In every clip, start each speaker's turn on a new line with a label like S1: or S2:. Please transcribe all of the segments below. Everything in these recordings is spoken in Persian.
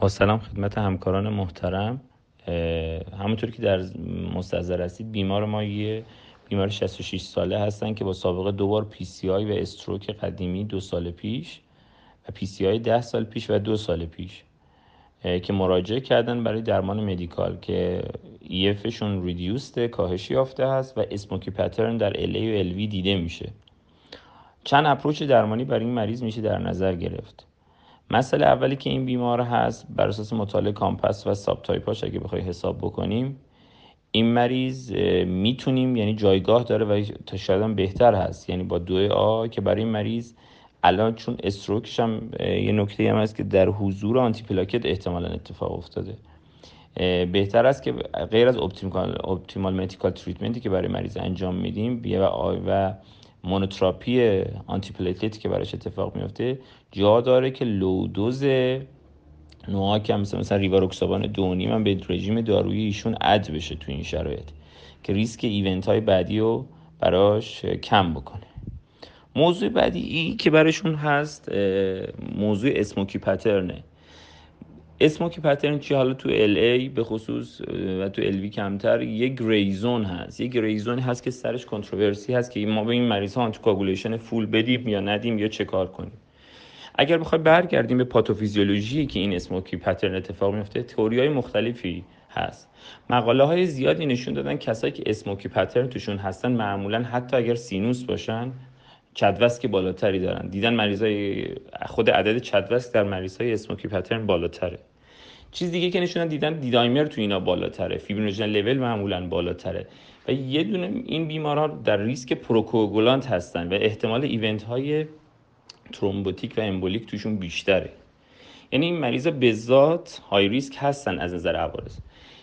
S1: با سلام خدمت همکاران محترم. همونطور که در مستحضر هستید بیمار ما یه بیمار 66 ساله هستن که با سابقه دوبار PCI و stroke قدیمی دو سال پیش و PCI ده سال پیش و دو سال پیش که مراجعه کردن برای درمان medical که EF شون reduced ه کاهشی یافته هست و smoky pattern در LA و LV دیده میشه. چند approach درمانی برای این مریض میشه در نظر گرفت. مسئله اولی که این بیمار هست بر اساس مطالعه COMPASS و subtype اش اگه بخوای حساب بکنیم این مریض می‌تونیم یعنی جایگاه داره و تا شاید بهتر هست. یعنی با DOAC برای این مریض الان چون stroke ش هم یه نکته هم هست که در حضور آنتی پلاکت احتمالا اتفاق افتاده. بهتر است که غیر از optimal, optimal medical treatment ی که برای مریض انجام میدیم و, و monotherapy antiplatelet ی که براش اتفاق میفته جا داره که low dose NOAC که مثلا مثلا ریواروکسابان دو و نیم به رژیم دارویی ایشون add بشه تو این شرایط که ریسک event های بعدی رو براش کم بکنه. موضوع بعدی ای که براشون هست موضوع smoky pattern ه. smoky pattern چی؟ حالا تو LA به خصوص و تو LV کمتر یه gray zone هست. یه gray zone هست که سرش controversy هست که ما به این مریض ها anticoagulation full بدیم یا ندیم یا چه کار کنیم. اگر بخوای برگردیم به پاتوفیزیولوژی که این smoky pattern اتفاق میفته تئوری های مختلفی هست. مقاله های زیادی نشون دادن کسایی که smoky pattern توشون هستن معمولا حتی اگر sinus باشن CHA2DS2-VASc بالاتری دارن. دیدن مریضای خود عدد CHA2DS2-VASc در مریضای smoky pattern بالاتره. چیز دیگه که نشونن دیدن D-dimer تو اینا بالاتره. fibrinogen level معمولا بالاتره. و یه دونه این بیمارها در ریسک procoagulant هستن و احتمال event های thrombotic و embolic توشون بیشتره. یعنی این مریضا به ذات high risk هستن از نظر عوارض.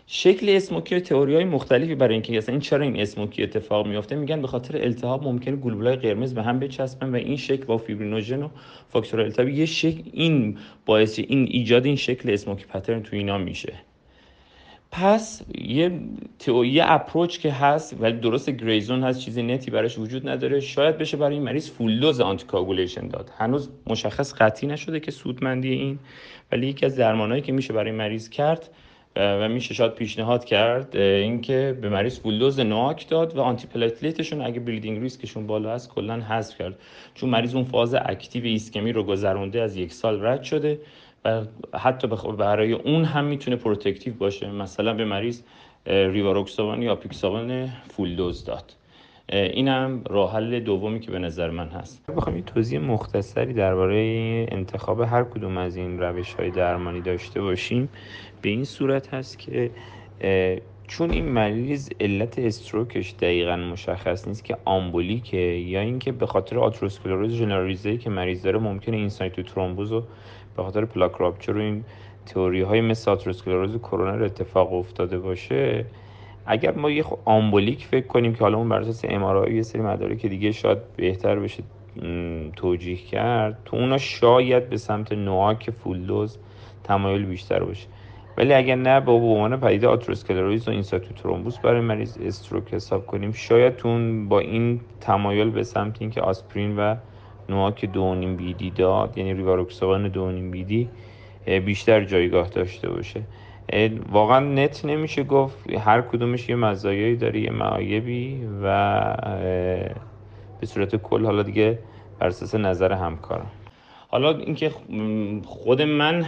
S1: شکل smoky و تئوری مختلفی برای اینکه اصلا این چرا این smoky اتفاق میافته؟ میگن به خاطر التهاب ممکنه گلبولای قرمز به هم بچسبن و این شکل با فیبرینوژن و فاکتور التهاب یه شکل این باعث این ایجاد این شکل smoky pattern تو اینا میشه. پس یه تئوری approach که هست ولی درست gray zone هست چیزی نتی براش وجود نداره. شاید بشه برای این مریض full dose anticoagulation داد. هنوز مشخص قطعی نشده که سودمندی این ولی یکی از درمانهایی که میشه برای مریض کرد و میشه شاید پیشنهاد کرد اینکه به مریض full dose NOAC داد و antiplatelet شون اگه bleeding risk شون بالا هست کلا حذف کرد. چون مریض اون فاز active ایسکمی رو گذرونده از یک سال رد شده و حتی برای اون هم می‌تونه protective باشه. مثلا به مریض ریواروکسابان یا آپیکسابان full dose داد. این هم راه حل دومی که به نظر من هست. بخوام یه توضیح مختصری درباره انتخاب هر کدوم از این روش های درمانی داشته باشیم. به این صورت هست که چون این مریض علت استروکش دقیقا مشخص نیست که آمبولیکه یا اینکه به خاطر آتروسکلروز ژنرالیزه که مریض داره ممکنه این سایتو ترومبوز و به خاطر پلاک راپچر و این تئوری های مثل آتروسکلروز کرونا اتفاق افتاده باشه اگر ما یه آمبولیک فکر کنیم که حالا اون بر اساس ام یه سری که دیگه شاید بهتر بشه توجیه کرد تو اونا شاید به سمت نواک فولدوز تمایل بیشتر باشه. ولی اگر نه با عنوان پدیده آتروسکلروز و اینساتو ترومبوس برای مریض استروک حساب کنیم شاید تون با این تمایل به سمت اینکه آسپرین و نواک دونیم بیدی داد یعنی ریواروکسابان دونیم بیدی بیشتر جایگاه داشته باشه. واقعا نت نمیشه گفت. هر کدومش یه مزایایی داره یه معایبی و به صورت کل حالا دیگه بر اساس نظر همکارم. حالا اینکه خود من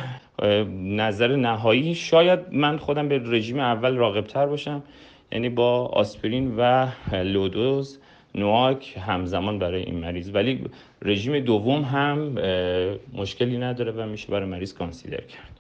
S1: نظر نهایی شاید من خودم به رژیم اول راقبتر باشم. یعنی با آسپرین و لودوز نواک همزمان برای این مریض. ولی رژیم دوم هم مشکلی نداره و میشه برای مریض کانسیدر کرد.